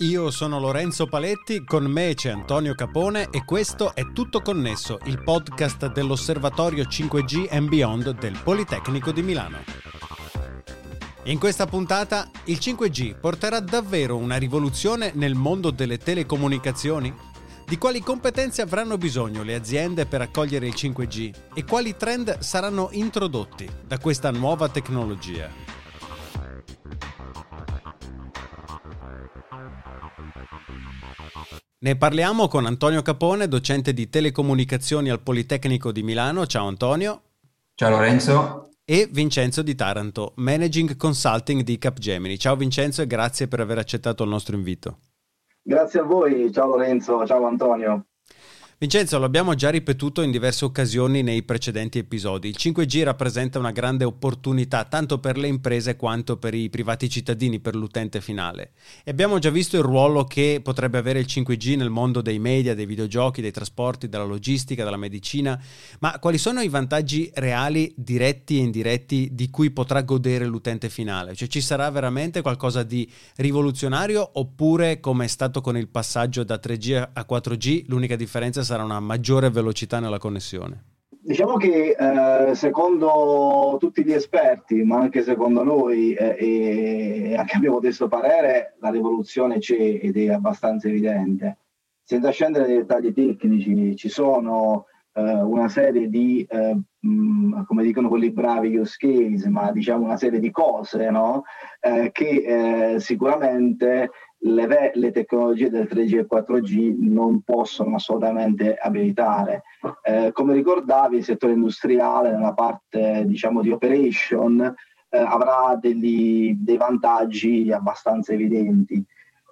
Io sono Lorenzo Paletti, con me c'è Antonio Capone e questo è Tutto Connesso, il podcast dell'Osservatorio 5G and Beyond del Politecnico di Milano. In questa puntata il 5G porterà davvero una rivoluzione nel mondo delle telecomunicazioni? Di quali competenze avranno bisogno le aziende per accogliere il 5G e quali trend saranno introdotti da questa nuova tecnologia? Ne parliamo con Antonio Capone, docente di telecomunicazioni al Politecnico di Milano. Ciao Antonio. Ciao Lorenzo. E Vincenzo di Taranto, Managing Consulting di Capgemini. Ciao Vincenzo e grazie per aver accettato il nostro invito. Grazie a voi, ciao Lorenzo, ciao Antonio. Vincenzo, l'abbiamo già ripetuto in diverse occasioni nei precedenti episodi. Il 5G rappresenta una grande opportunità tanto per le imprese quanto per i privati cittadini, per l'utente finale. E abbiamo già visto il ruolo che potrebbe avere il 5G nel mondo dei media, dei videogiochi, dei trasporti, della logistica, della medicina. Ma quali sono i vantaggi reali, diretti e indiretti, di cui potrà godere l'utente finale? Cioè ci sarà veramente qualcosa di rivoluzionario oppure, come è stato con il passaggio da 3G a 4G, l'unica differenza sarà una maggiore velocità nella connessione? Diciamo che eh, secondo tutti gli esperti, ma anche secondo noi, eh, e anche a mio modesto parere, la rivoluzione c'è ed è abbastanza evidente. Senza scendere nei dettagli tecnici, ci sono eh, una serie di, eh, mh, come dicono quelli bravi use case, ma diciamo una serie di cose no? Eh, che eh, sicuramente le, le, tecnologie del 3G e 4G non possono assolutamente abilitare. Eh, come ricordavi, il settore industriale, nella parte diciamo, di operation, eh, avrà degli, dei vantaggi abbastanza evidenti.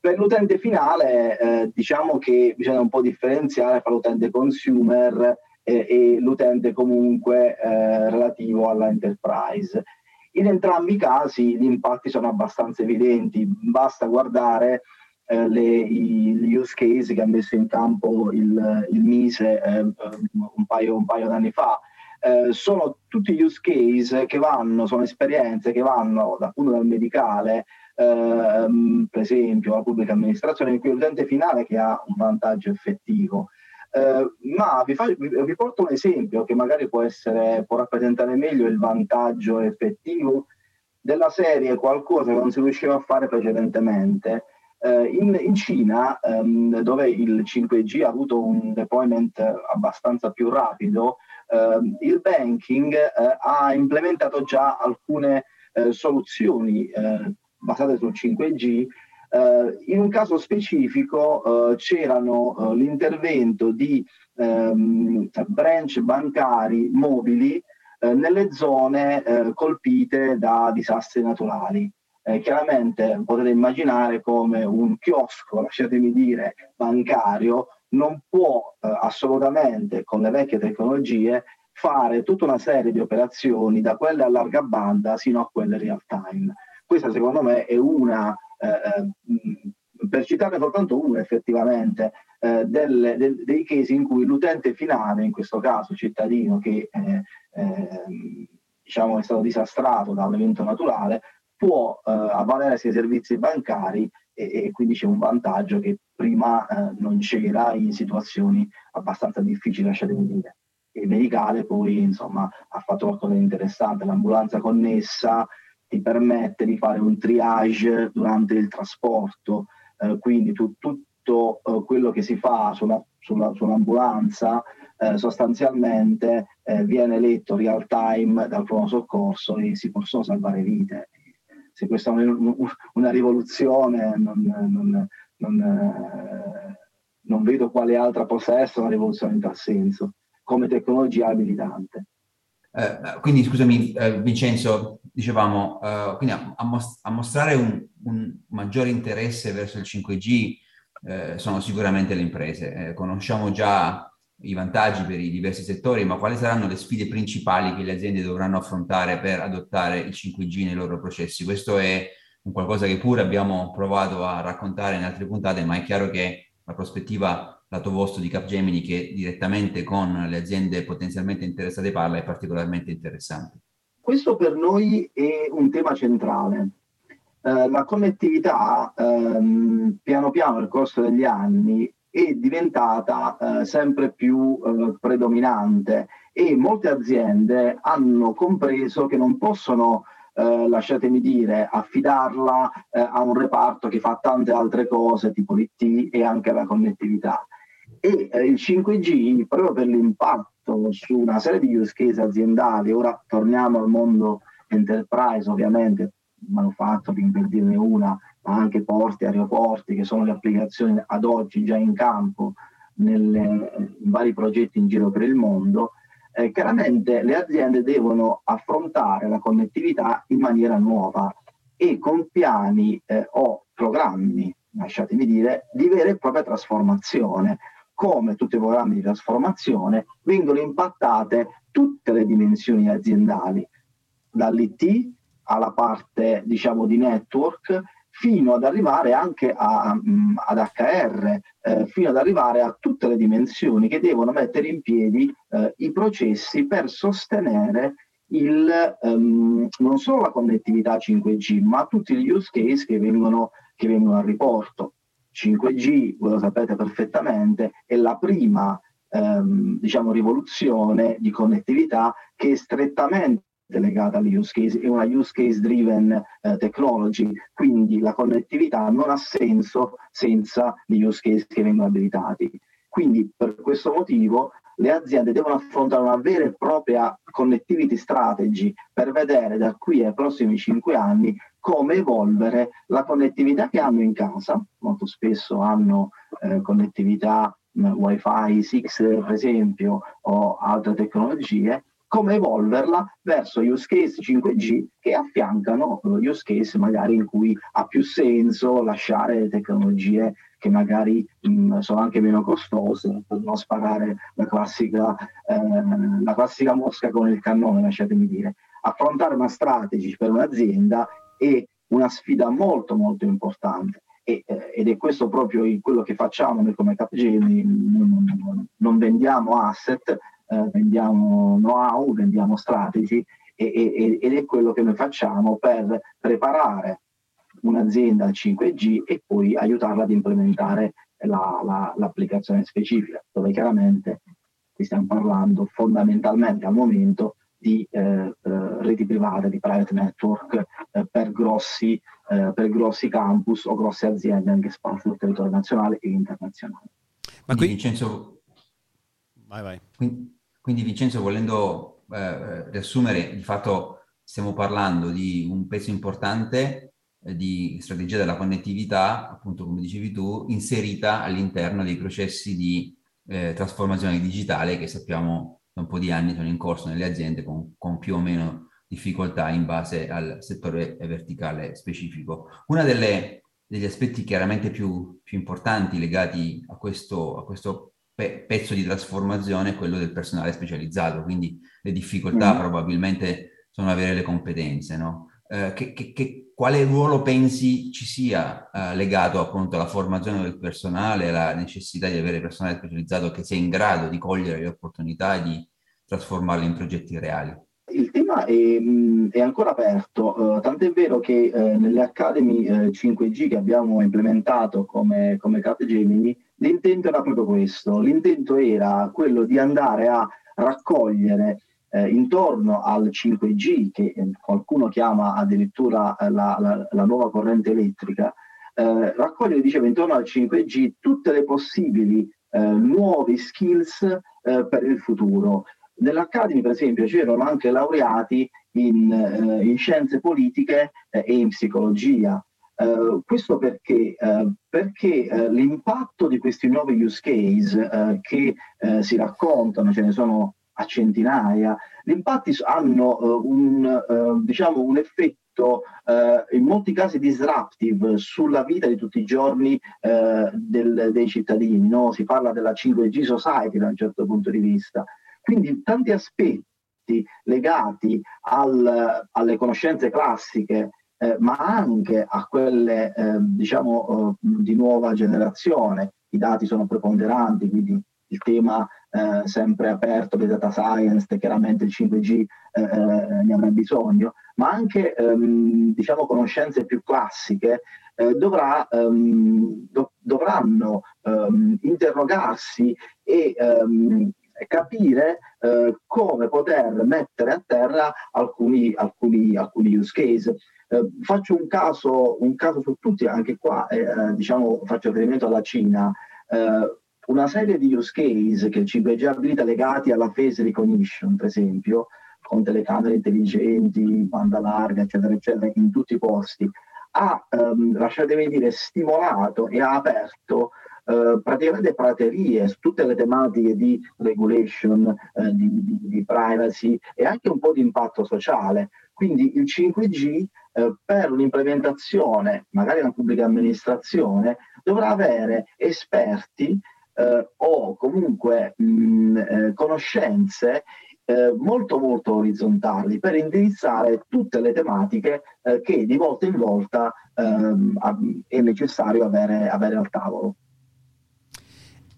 Per l'utente finale, eh, diciamo che bisogna un po' differenziare tra l'utente consumer e, e l'utente comunque eh, relativo alla enterprise. In entrambi i casi gli impatti sono abbastanza evidenti, basta guardare eh, le, i, gli use case che ha messo in campo il, il Mise eh, un, paio, un paio d'anni fa. Eh, sono tutti use case che vanno, sono esperienze che vanno da, appunto dal medicale, ehm, per esempio, alla pubblica amministrazione, in cui l'utente finale che ha un vantaggio effettivo. Eh, ma vi, fa, vi, vi, porto un esempio che magari può, essere, può rappresentare meglio il vantaggio effettivo della serie qualcosa che non si riusciva a fare precedentemente. Eh, in, in, Cina, ehm, dove il 5G ha avuto un deployment abbastanza più rapido, ehm, il banking eh, ha implementato già alcune eh, soluzioni eh, basate sul 5G Uh, in un caso specifico uh, c'erano uh, l'intervento di um, branch bancari mobili nelle zone colpite da disastri naturali. chiaramente potete immaginare come un chiosco, lasciatemi dire, bancario non può assolutamente con le vecchie tecnologie fare tutta una serie di operazioni da quelle a larga banda sino a quelle real time. Questa secondo me è una eh, eh, per citarne soltanto uno effettivamente, eh, delle, de, dei casi in cui l'utente finale, in questo caso cittadino che eh, eh, diciamo è stato disastrato da un evento naturale, può eh, avvalersi dei servizi bancari e, e, quindi c'è un vantaggio che prima eh, non c'era in situazioni abbastanza difficili, lasciatemi dire. Il medicale poi insomma ha fatto qualcosa di interessante, l'ambulanza connessa, ti permette di fare un triage durante il trasporto, eh, quindi tu, tutto eh, quello che si fa sulla, sulla, sull'ambulanza eh, sostanzialmente eh, viene letto real time dal pronto soccorso e si possono salvare vite. Se questa è una, una rivoluzione, non, non, non, eh, non vedo quale altra possa essere una rivoluzione in tal senso, come tecnologia abilitante. Eh, quindi scusami eh, Vincenzo, dicevamo, eh, quindi a, a, most- a mostrare un, un, maggiore interesse verso il 5G eh, sono sicuramente le imprese. Eh, conosciamo già i vantaggi per i diversi settori, ma quali saranno le sfide principali che le aziende dovranno affrontare per adottare il 5G nei loro processi? Questo è un qualcosa che pure abbiamo provato a raccontare in altre puntate, ma è chiaro che la prospettiva lato vostro di Capgemini che direttamente con le aziende potenzialmente interessate parla è particolarmente interessante. Questo per noi è un tema centrale. Eh, la connettività ehm, piano piano nel corso degli anni è diventata eh, sempre più eh, predominante e molte aziende hanno compreso che non possono, eh, lasciatemi dire, affidarla eh, a un reparto che fa tante altre cose, tipo l'IT e anche la connettività. E eh, il 5G, proprio per l'impatto su una serie di use case aziendali, ora torniamo al mondo enterprise ovviamente, manufacturing per dirne una, ma anche porti, aeroporti, che sono le applicazioni ad oggi già in campo nelle, in vari progetti in giro per il mondo, eh, chiaramente le aziende devono affrontare la connettività in maniera nuova e con piani eh, o programmi, lasciatemi dire, di vera e propria trasformazione. Come tutti i programmi di trasformazione vengono impattate tutte le dimensioni aziendali, dall'IT alla parte diciamo di network fino ad arrivare anche a, um, ad HR, eh, fino ad arrivare a tutte le dimensioni che devono mettere in piedi eh, i processi per sostenere il, um, non solo la connettività 5G, ma tutti gli use case che vengono, che vengono a riporto. 5G, voi lo sapete perfettamente, è la prima ehm, diciamo, rivoluzione di connettività che è strettamente legata alle use case, è una use case driven eh, technology, quindi la connettività non ha senso senza gli use case che vengono abilitati. Quindi per questo motivo le aziende devono affrontare una vera e propria connectivity strategy per vedere da qui ai prossimi cinque anni come evolvere la connettività che hanno in casa, molto spesso hanno eh, connettività wifi 6 per esempio o altre tecnologie come evolverla verso use case 5G che affiancano use case magari in cui ha più senso lasciare tecnologie che magari mh, sono anche meno costose per non sparare la classica, eh, la classica mosca con il cannone, lasciatemi dire. Affrontare una strategy per un'azienda è una sfida molto molto importante. E, eh, ed è questo proprio quello che facciamo noi come Capgemini, non, non, vendiamo asset, eh, vendiamo know-how, vendiamo strategy e, e, ed è quello che noi facciamo per preparare un'azienda al 5G e poi aiutarla ad implementare la, la, l'applicazione specifica, dove chiaramente stiamo parlando fondamentalmente al momento di eh, eh, reti private, di private network eh, per, grossi, eh, per grossi campus o grosse aziende anche sparse sul territorio nazionale e internazionale. Ma qui Vincenzo, vai vai. Quindi, quindi Vincenzo, volendo eh, riassumere, di fatto stiamo parlando di un pezzo importante di strategia della connettività, appunto come dicevi tu, inserita all'interno dei processi di eh, trasformazione digitale che sappiamo da un po' di anni sono in corso nelle aziende con, con più o meno difficoltà in base al settore verticale specifico. Uno degli aspetti chiaramente più, più importanti legati a questo, a questo pe- pezzo di trasformazione è quello del personale specializzato, quindi le difficoltà mm. probabilmente sono avere le competenze, no? Eh, che, che, che, quale ruolo pensi ci sia eh, legato appunto alla formazione del personale, alla necessità di avere personale specializzato che sia in grado di cogliere le opportunità e di trasformarle in progetti reali? Il tema è, è ancora aperto, uh, tant'è vero che uh, nelle Academy uh, 5G che abbiamo implementato come, come Capgemini L'intento era proprio questo, l'intento era quello di andare a raccogliere eh, intorno al 5G, che eh, qualcuno chiama addirittura eh, la, la, la, nuova corrente elettrica, eh, raccogliere, dicevo, intorno al 5G tutte le possibili eh, nuove skills eh, per il futuro. Nell'Academy, per esempio, c'erano anche laureati in, in scienze politiche e in psicologia. Uh, questo perché, uh, perché uh, l'impatto di questi nuovi use case che si raccontano, ce ne sono a centinaia, gli impatti hanno un, diciamo un effetto in molti casi disruptive sulla vita di tutti i giorni del, dei cittadini. No? Si parla della 5G society da un certo punto di vista. Quindi tanti aspetti legati al, alle conoscenze classiche eh, ma anche a quelle eh, diciamo eh, di nuova generazione. I dati sono preponderanti, quindi il tema eh, sempre aperto di data science, chiaramente il 5G eh, eh, ne avrà bisogno, ma anche ehm, diciamo conoscenze più classiche dovrà, ehm, do, interrogarsi e ehm, capire eh, come poter mettere a terra alcuni, alcuni, alcuni use case. Eh, faccio un caso, un caso, su tutti, anche qua eh, diciamo, faccio riferimento alla Cina. Eh, una serie di use case che il 5G abilita legati alla face recognition, per esempio, con telecamere intelligenti, banda larga, eccetera, eccetera, in tutti i posti, ha, ehm, lasciatemi dire, stimolato e ha aperto eh, praticamente praterie su tutte le tematiche di regulation, eh, di, di, di, privacy e anche un po' di impatto sociale. Quindi il 5G eh, per un'implementazione, magari una pubblica amministrazione, dovrà avere esperti eh, o comunque mh, eh, conoscenze eh, molto molto orizzontali per indirizzare tutte le tematiche eh, che di volta in volta ehm, è necessario avere, avere al tavolo.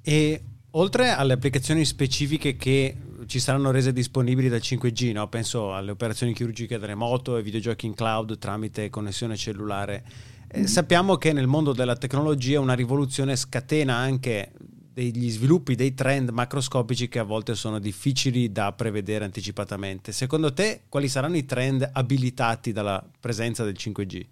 E oltre alle applicazioni specifiche che ci saranno rese disponibili dal 5G, no? penso alle operazioni chirurgiche da remoto e videogiochi in cloud tramite connessione cellulare, eh, mm-hmm. sappiamo che nel mondo della tecnologia una rivoluzione scatena anche degli sviluppi, dei trend macroscopici che a volte sono difficili da prevedere anticipatamente. Secondo te quali saranno i trend abilitati dalla presenza del 5G?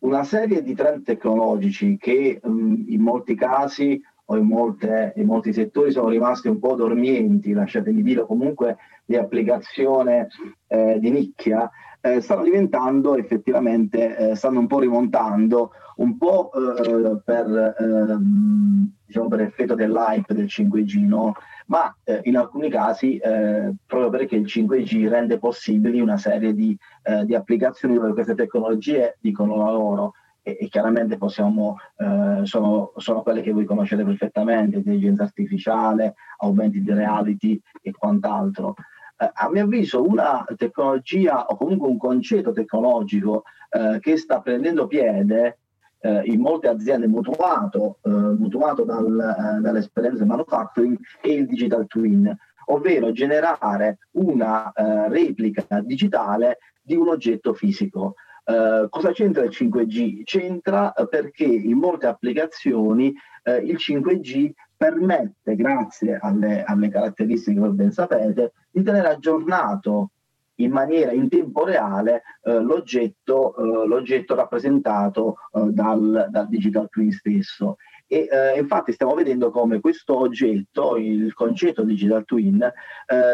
Una serie di trend tecnologici che in molti casi o in, molte, in, molti settori sono rimasti un po' dormienti, lasciatemi dire, comunque di applicazione eh, di nicchia, eh, stanno diventando effettivamente, eh, stanno un po' rimontando, un po' eh, per, ehm, diciamo per effetto dell'hype del 5G, no? ma eh, in alcuni casi eh, proprio perché il 5G rende possibili una serie di, di applicazioni dove queste tecnologie dicono la loro e, e chiaramente possiamo, eh, sono, sono, quelle che voi conoscete perfettamente, intelligenza artificiale, augmented reality e quant'altro. Eh, a mio avviso una tecnologia o comunque un concetto tecnologico eh, che sta prendendo piede eh, in molte aziende mutuato, eh, mutuato dal, eh, dall'esperienza manufacturing è il digital twin, ovvero generare una replica digitale di un oggetto fisico. Uh, cosa c'entra il 5G? C'entra perché in molte applicazioni uh, il 5G permette, grazie alle, alle caratteristiche che ben sapete, di tenere aggiornato in maniera in tempo reale l'oggetto, l'oggetto, rappresentato dal, dal, digital twin stesso. E infatti stiamo vedendo come questo oggetto, il concetto digital twin,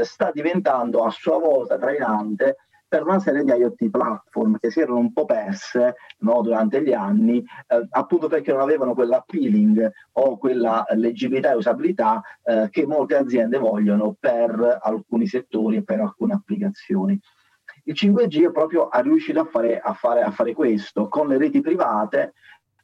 sta diventando a sua volta trainante per una serie di IoT platform che si erano un po' perse no, durante gli anni, eh, appunto perché non avevano quell'appealing o quella leggibilità e usabilità eh, che molte aziende vogliono per alcuni settori e per alcune applicazioni. Il 5G è proprio è riuscito a fare, a, fare, a fare questo. Con le reti private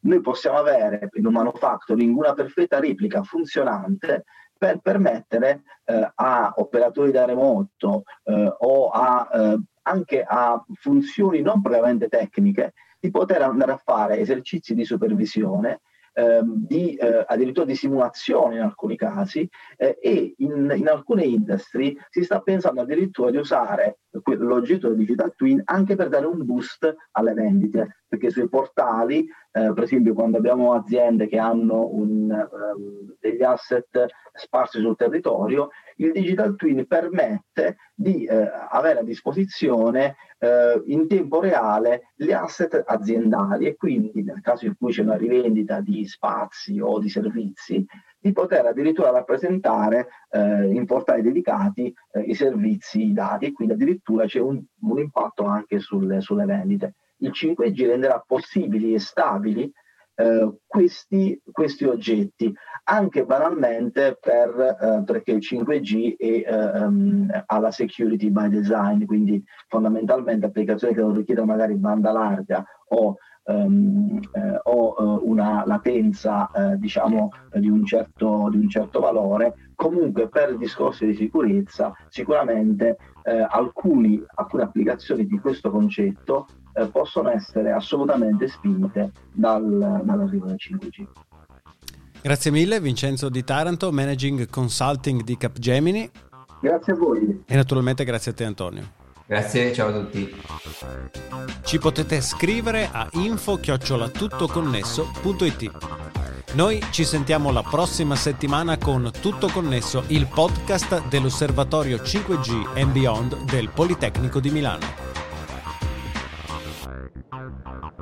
noi possiamo avere in un manufacturing una perfetta replica funzionante per permettere eh, a operatori da remoto eh, o a eh, anche a funzioni non propriamente tecniche, di poter andare a fare esercizi di supervisione, ehm, di, eh, addirittura di simulazione in alcuni casi eh, e in, in, alcune industrie si sta pensando addirittura di usare l'oggetto del digital twin anche per dare un boost alle vendite, perché sui portali, eh, per esempio quando abbiamo aziende che hanno un, um, degli asset sparsi sul territorio, il digital twin permette di eh, avere a disposizione eh, in tempo reale gli asset aziendali e quindi nel caso in cui c'è una rivendita di spazi o di servizi, di poter addirittura rappresentare eh, in portali dedicati eh, i servizi, i dati e quindi addirittura c'è un, un impatto anche sulle, sulle vendite. Il 5G renderà possibili e stabili eh, questi, questi, oggetti, anche banalmente per, eh, perché il 5G è, um, ha la security by design, quindi fondamentalmente applicazioni che non richiedono magari banda larga o Um, eh, o uh, una latenza eh, diciamo di un, certo, di un, certo, valore. Comunque per discorsi di sicurezza sicuramente eh, alcuni, alcune applicazioni di questo concetto eh, possono essere assolutamente spinte dal, dall'arrivo del 5G. Grazie mille Vincenzo Di Taranto, Managing Consulting di Capgemini. Grazie a voi. E naturalmente grazie a te Antonio. Grazie, ciao a tutti. Ci potete scrivere a info-tuttoconnesso.it Noi ci sentiamo la prossima settimana con Tutto Connesso, il podcast dell'Osservatorio 5G and Beyond del Politecnico di Milano.